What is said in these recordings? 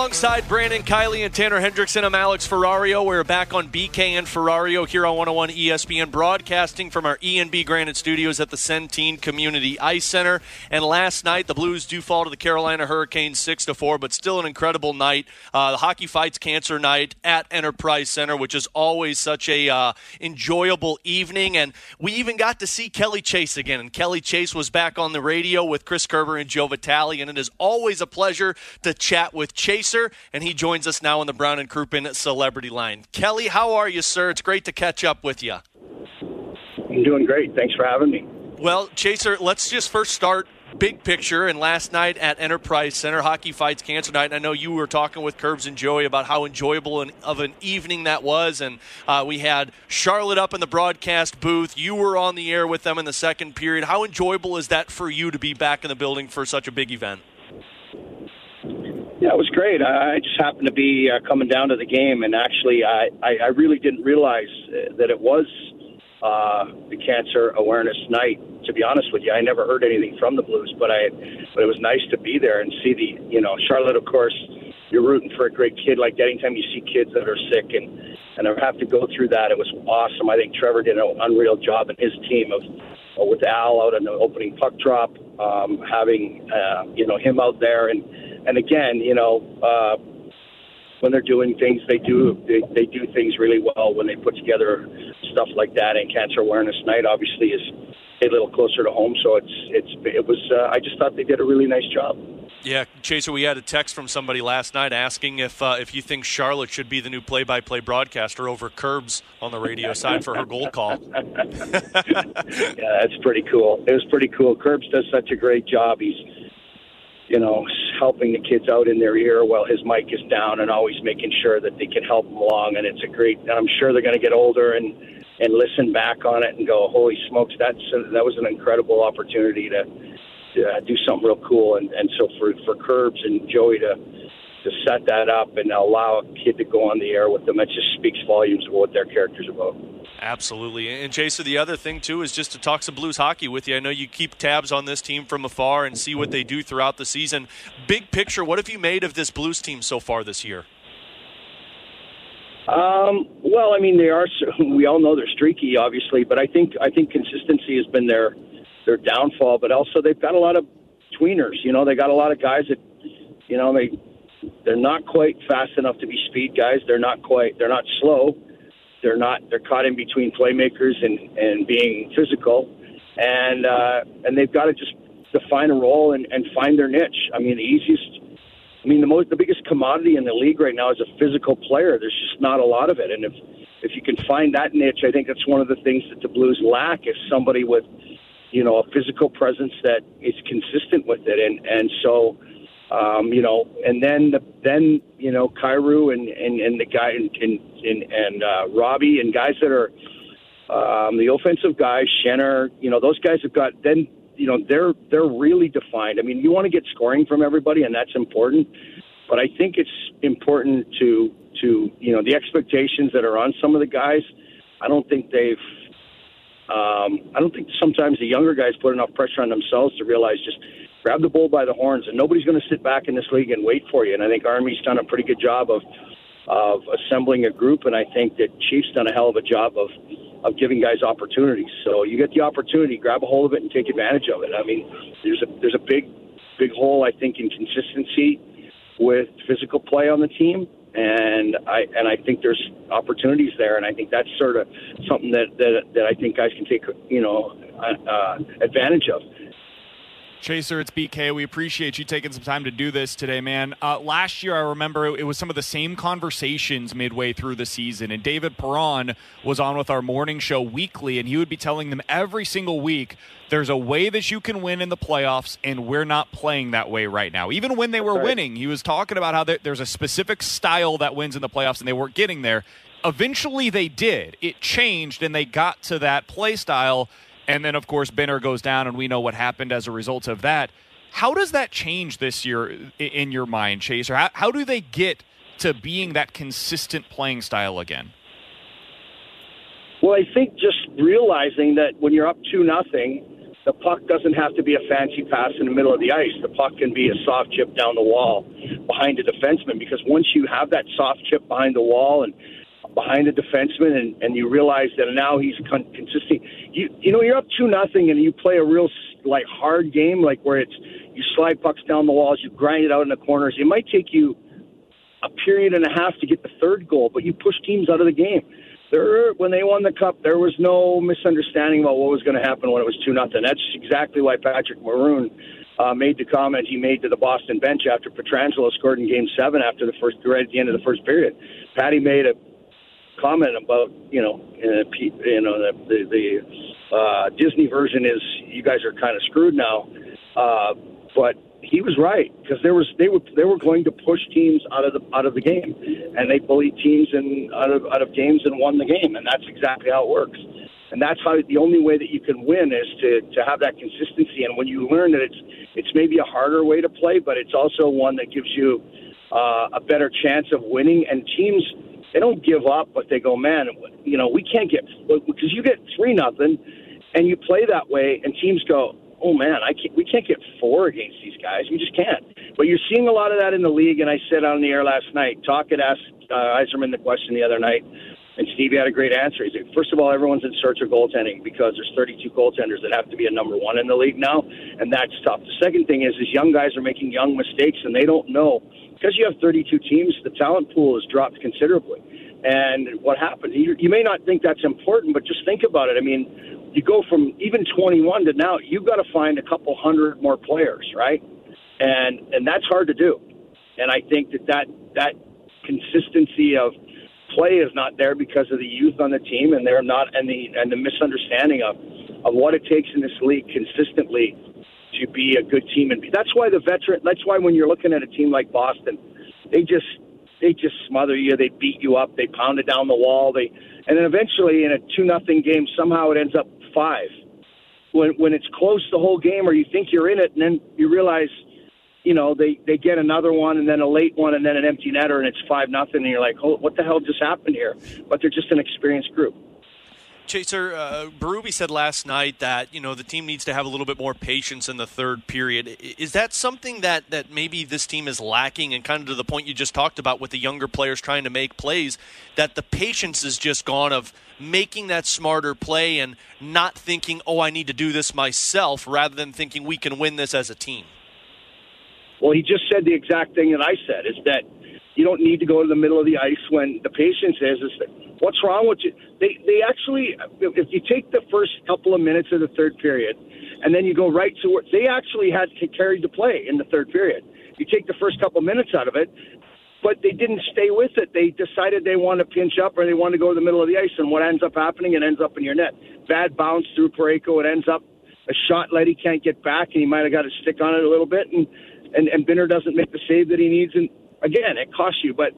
Alongside Brandon Kiley and Tanner Hendrickson, I'm Alex Ferrario. We're back on BK and Ferrario here on 101 ESPN, broadcasting from our ENB Granite Studios at the Centene Community Ice Center. And last night, the Blues do fall to the Carolina Hurricanes 6 to 4, but still an incredible night. Uh, the Hockey Fights Cancer Night at Enterprise Center, which is always such a uh, enjoyable evening. And we even got to see Kelly Chase again. And Kelly Chase was back on the radio with Chris Kerber and Joe Vitale. And it is always a pleasure to chat with Chase And he joins us now on the Brown and Crouppen Celebrity Line. Kelly, how are you, sir? It's great to catch up with you. I'm doing great. Thanks for having me. Well, Chaser, let's just first start big picture. And last night at Enterprise Center, Hockey Fights Cancer Night, and I know you were talking with Curbs and Joey about how enjoyable an, of an evening that was. And uh, we had Charlotte up in the broadcast booth. You were on the air with them in the second period. How enjoyable is that for you to be back in the building for such a big event? Yeah, it was great. I just happened to be uh, coming down to the game, and actually, I, I, really didn't realize uh, that it was uh, the Cancer Awareness Night. To be honest with you, I never heard anything from the Blues, but I, but it was nice to be there and see the, you know, Charlotte. Of course, you're rooting for a great kid like. Anytime you see kids that are sick and and have to go through that, it was awesome. I think Trevor did an unreal job and his team of uh, with Al out in the opening puck drop, um, having uh, you know him out there and and again, you know, uh, when they're doing things, they do they, they do things really well when they put together stuff like that. And Cancer Awareness Night obviously is a little closer to home, so it's it's it was. Uh, I just thought they did a really nice job. Yeah, Chaser, we had a text from somebody last night asking if uh, if you think Charlotte should be the new play-by-play broadcaster over Curbs on the radio side for her goal call. yeah, that's pretty cool. It was pretty cool. Curbs does such a great job. He's you know, helping the kids out in their ear while his mic is down and always making sure that they can help them along. And it's a great, and I'm sure they're going to get older and, and listen back on it and go, holy smokes, that's, that was an incredible opportunity to, to uh, do something real cool. And, and so for, for Curbs and Joey to, to set that up and allow a kid to go on the air with them, it just speaks volumes of what their character's about. Absolutely. And Chaser, the other thing too is just to talk some Blues hockey with you. I know you keep tabs on this team from afar and see what they do throughout the season. Big picture, what have you made of this Blues team so far this year? Um, well, I mean, they are. We all know they're streaky, obviously, but I think I think consistency has been their their downfall. But also, they've got a lot of tweeners. You know, they got a lot of guys that, you know, they they're not quite fast enough to be speed guys. They're not quite. They're not slow they're not. They're caught in between playmakers and and being physical, and uh, and they've got to just define a role and, and find their niche. I mean, the easiest. I mean, the most, the biggest commodity in the league right now is a physical player. There's just not a lot of it, and if if you can find that niche, I think that's one of the things that the Blues lack is somebody with, you know, a physical presence that is consistent with it, and and so um, you know, and then the, then you know Kyrou and, and, and the guy and and, and uh, Robbie and guys that are um, the offensive guys, Schenner, you know, those guys have got then you know they're they're really defined. I mean, you want to get scoring from everybody, and that's important. But I think it's important to to you know the expectations that are on some of the guys. I don't think they've Um, I don't think sometimes the younger guys put enough pressure on themselves to realize just grab the bull by the horns, and nobody's going to sit back in this league and wait for you. And I think Army's done a pretty good job of of assembling a group, and I think that Chiefs done a hell of a job of of giving guys opportunities. So you get the opportunity, grab a hold of it, and take advantage of it. I mean, there's a there's a big big hole I think in consistency with physical play on the team, and I and I think there's opportunities there, and I think that's sort of something that that, that I think guys can take you know uh, advantage of. Chaser, it's BK. We appreciate you taking some time to do this today, man. Uh, last year, I remember it was some of the same conversations midway through the season, and David Perron was on with our morning show weekly, and he would be telling them every single week there's a way that you can win in the playoffs, and we're not playing that way right now. Even when they were right. winning, he was talking about how there's a specific style that wins in the playoffs, and they weren't getting there. Eventually, they did. It changed, and they got to that play style and then, of course, Binner goes down, and we know what happened as a result of that. How does that change this year in your mind, Chaser? How, how do they get to being that consistent playing style again? Well, I think just realizing that when you're up two nothing, the puck doesn't have to be a fancy pass in the middle of the ice. The puck can be a soft chip down the wall behind a defenseman because once you have that soft chip behind the wall and behind a defenseman, and, and you realize that now he's con- consistent. You you know you're up two nothing, and you play a real like hard game, like where it's you slide pucks down the walls, you grind it out in the corners. It might take you a period and a half to get the third goal, but you push teams out of the game. There, when they won the cup, there was no misunderstanding about what was going to happen when it was two nothing. That's exactly why Patrick Maroon uh, made the comment he made to the Boston bench after Pietrangelo scored in Game Seven after the first, right at the end of the first period. Patty made a comment about you know uh, you know the the, the uh, Disney version is you guys are kind of screwed now, uh, but he was right because there was they were they were going to push teams out of the out of the game, and they bullied teams and out of out of games and won the game, and that's exactly how it works. And that's how the only way that you can win is to to have that consistency. And when you learn that it's it's maybe a harder way to play, but it's also one that gives you uh, a better chance of winning. And teams they don't give up, but they go, man, you know, we can't get because you get three nothing, and you play that way, and teams go, oh man, I can't, we can't get four against these guys. We just can't. But you're seeing a lot of that in the league, and I said on the air last night. Talk had asked uh, Yzerman the question the other night, and Stevie had a great answer. He said, first of all, everyone's in search of goaltending because there's 32 goaltenders that have to be a number one in the league now, and that's tough. The second thing is, is young guys are making young mistakes, and they don't know because you have 32 teams, the talent pool has dropped considerably. And what happens? You, you may not think that's important, but just think about it. I mean, you go from even 21 to now, you've got to find a couple hundred more players, right? And and that's hard to do. And I think that that, that consistency of play is not there because of the youth on the team, and they're not, and the and the misunderstanding of of what it takes in this league consistently to be a good team. And be that's why the veteran. That's why when you're looking at a team like Boston, they just they just smother you. They beat you up. They pound it down the wall. They and then eventually in a two nothing game, somehow it ends up five. When when it's close the whole game, or you think you're in it, and then you realize, you know, they they get another one, and then a late one, and then an empty netter, and it's five nothing, and you're like, oh, what the hell just happened here? But they're just an experienced group. Chaser, uh, said last night that you know the team needs to have a little bit more patience in the third period. Is that something that that maybe this team is lacking, and kind of to the point you just talked about with the younger players trying to make plays, that the patience is just gone of making that smarter play and not thinking, oh, I need to do this myself, rather than thinking we can win this as a team. Well, he just said the exact thing that I said: is that you don't need to go to the middle of the ice when the patience is is what's wrong with you? They they actually if you take the first couple of minutes of the third period and then you go right to work they actually had to carry the play in the third period. You take the first couple of minutes out of it but they didn't stay with it. They decided they want to pinch up or they want to go to the middle of the ice and what ends up happening it ends up in your net. Bad bounce through Parayko it ends up a shot Leddy can't get back and he might have got a stick on it a little bit and and, and Binner doesn't make the save that he needs and again, it costs you, but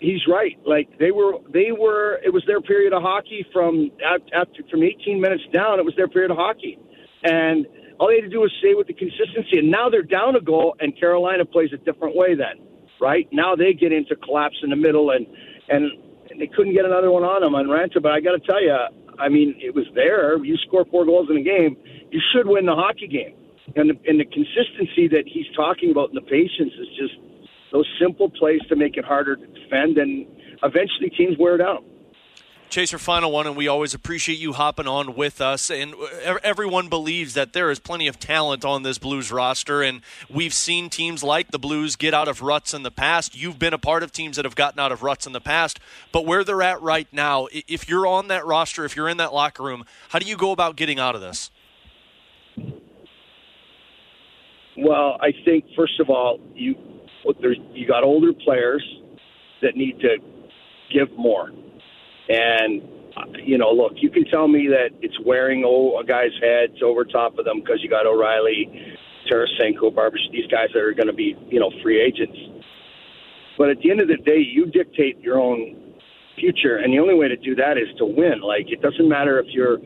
he's right. Like they were, they were. It was their period of hockey from after from 18 minutes down. It was their period of hockey, and all they had to do was stay with the consistency. And now they're down a goal, and Carolina plays a different way. Then, right now they get into collapse in the middle, and and, they couldn't get another one on them on Raanta. But I got to tell you, I mean, it was there. You score four goals in a game, you should win the hockey game. And the, and the consistency that he's talking about and the patience is just those simple plays to make it harder to defend, and eventually teams wear it down. Chaser, final one, and we always appreciate you hopping on with us. And everyone believes that there is plenty of talent on this Blues roster, and we've seen teams like the Blues get out of ruts in the past. You've been a part of teams that have gotten out of ruts in the past, but where they're at right now, if you're on that roster, if you're in that locker room, how do you go about getting out of this? Well, I think first of all, you you got older players that need to give more and you know, look, you can tell me that it's wearing a guy's heads over top of them because you got O'Reilly, Tarasenko, Barbish, these guys that are going to be, you know, free agents. But at the end of the day, you dictate your own future, and the only way to do that is to win. Like it doesn't matter if you're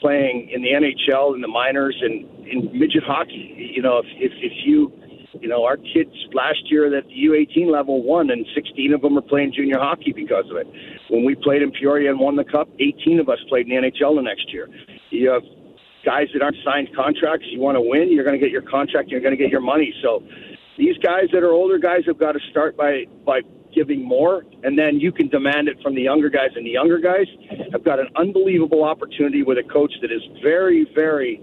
playing in the NHL, in the minors, and in midget hockey. You know, if if, if you you know, our kids last year at the U18 level won, and 16 of them are playing junior hockey because of it. When we played in Peoria and won the cup, 18 of us played in the NHL the next year. You have guys that aren't signed contracts. You want to win, you're going to get your contract, you're going to get your money. So these guys that are older guys have got to start by by giving more, and then you can demand it from the younger guys. And the younger guys have got an unbelievable opportunity with a coach that is very, very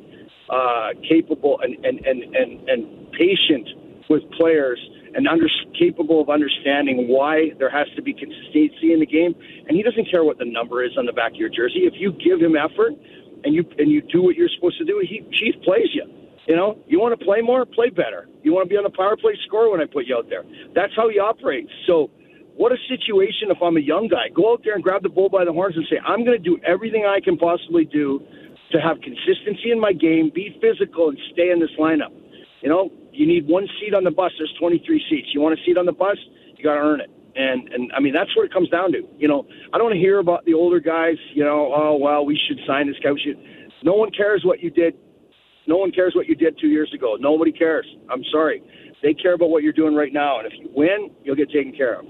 uh, capable and and and and, and patient with players and under, capable of understanding why there has to be consistency in the game. And he doesn't care what the number is on the back of your jersey. If you give him effort and you and you do what you're supposed to do, he Chief plays you. You know, you want to play more, play better. You want to be on the power play, score when I put you out there. That's how he operates. So, what a situation if I'm a young guy. Go out there and grab the bull by the horns and say, I'm going to do everything I can possibly do to have consistency in my game, be physical, and stay in this lineup. You know, you need one seat on the bus. There's 23 seats. You want a seat on the bus? You got to earn it. And and I mean that's what it comes down to. You know, I don't want to hear about the older guys. You know, oh well, we should sign this guy. We should. No one cares what you did. No one cares what you did two years ago. Nobody cares. I'm sorry. They care about what you're doing right now. And if you win, you'll get taken care of.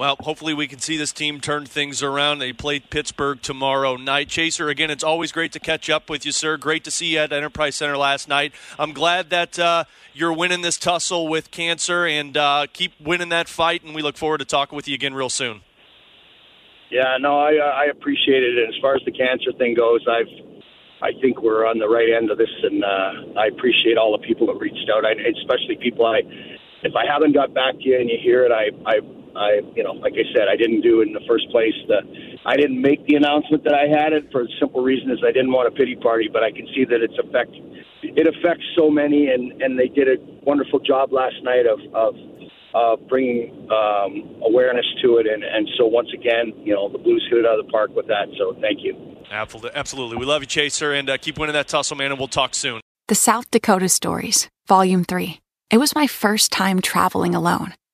Well, hopefully we can see this team turn things around. They play Pittsburgh tomorrow night. Chaser, again, it's always great to catch up with you, sir. Great to see you at Enterprise Center last night. I'm glad that uh, you're winning this tussle with cancer and uh, keep winning that fight. And we look forward to talking with you again real soon. Yeah, no, I, uh, I appreciate it. And as far as the cancer thing goes, I've I think we're on the right end of this, and uh, I appreciate all the people that reached out, I, especially people I. If I haven't got back to you and you hear it, I, I I, you know, like I said, I didn't do it in the first place. The, I didn't make the announcement that I had it for the simple reason is I didn't want a pity party, but I can see that it's affect, it affects so many, and and they did a wonderful job last night of of uh, bringing um, awareness to it, and and so once again, you know, the Blues hit it out of the park with that. So thank you. Absolutely, we love you, Chaser, and uh, keep winning that tussle, man, and we'll talk soon. The South Dakota Stories, Volume Three. It was my first time traveling alone.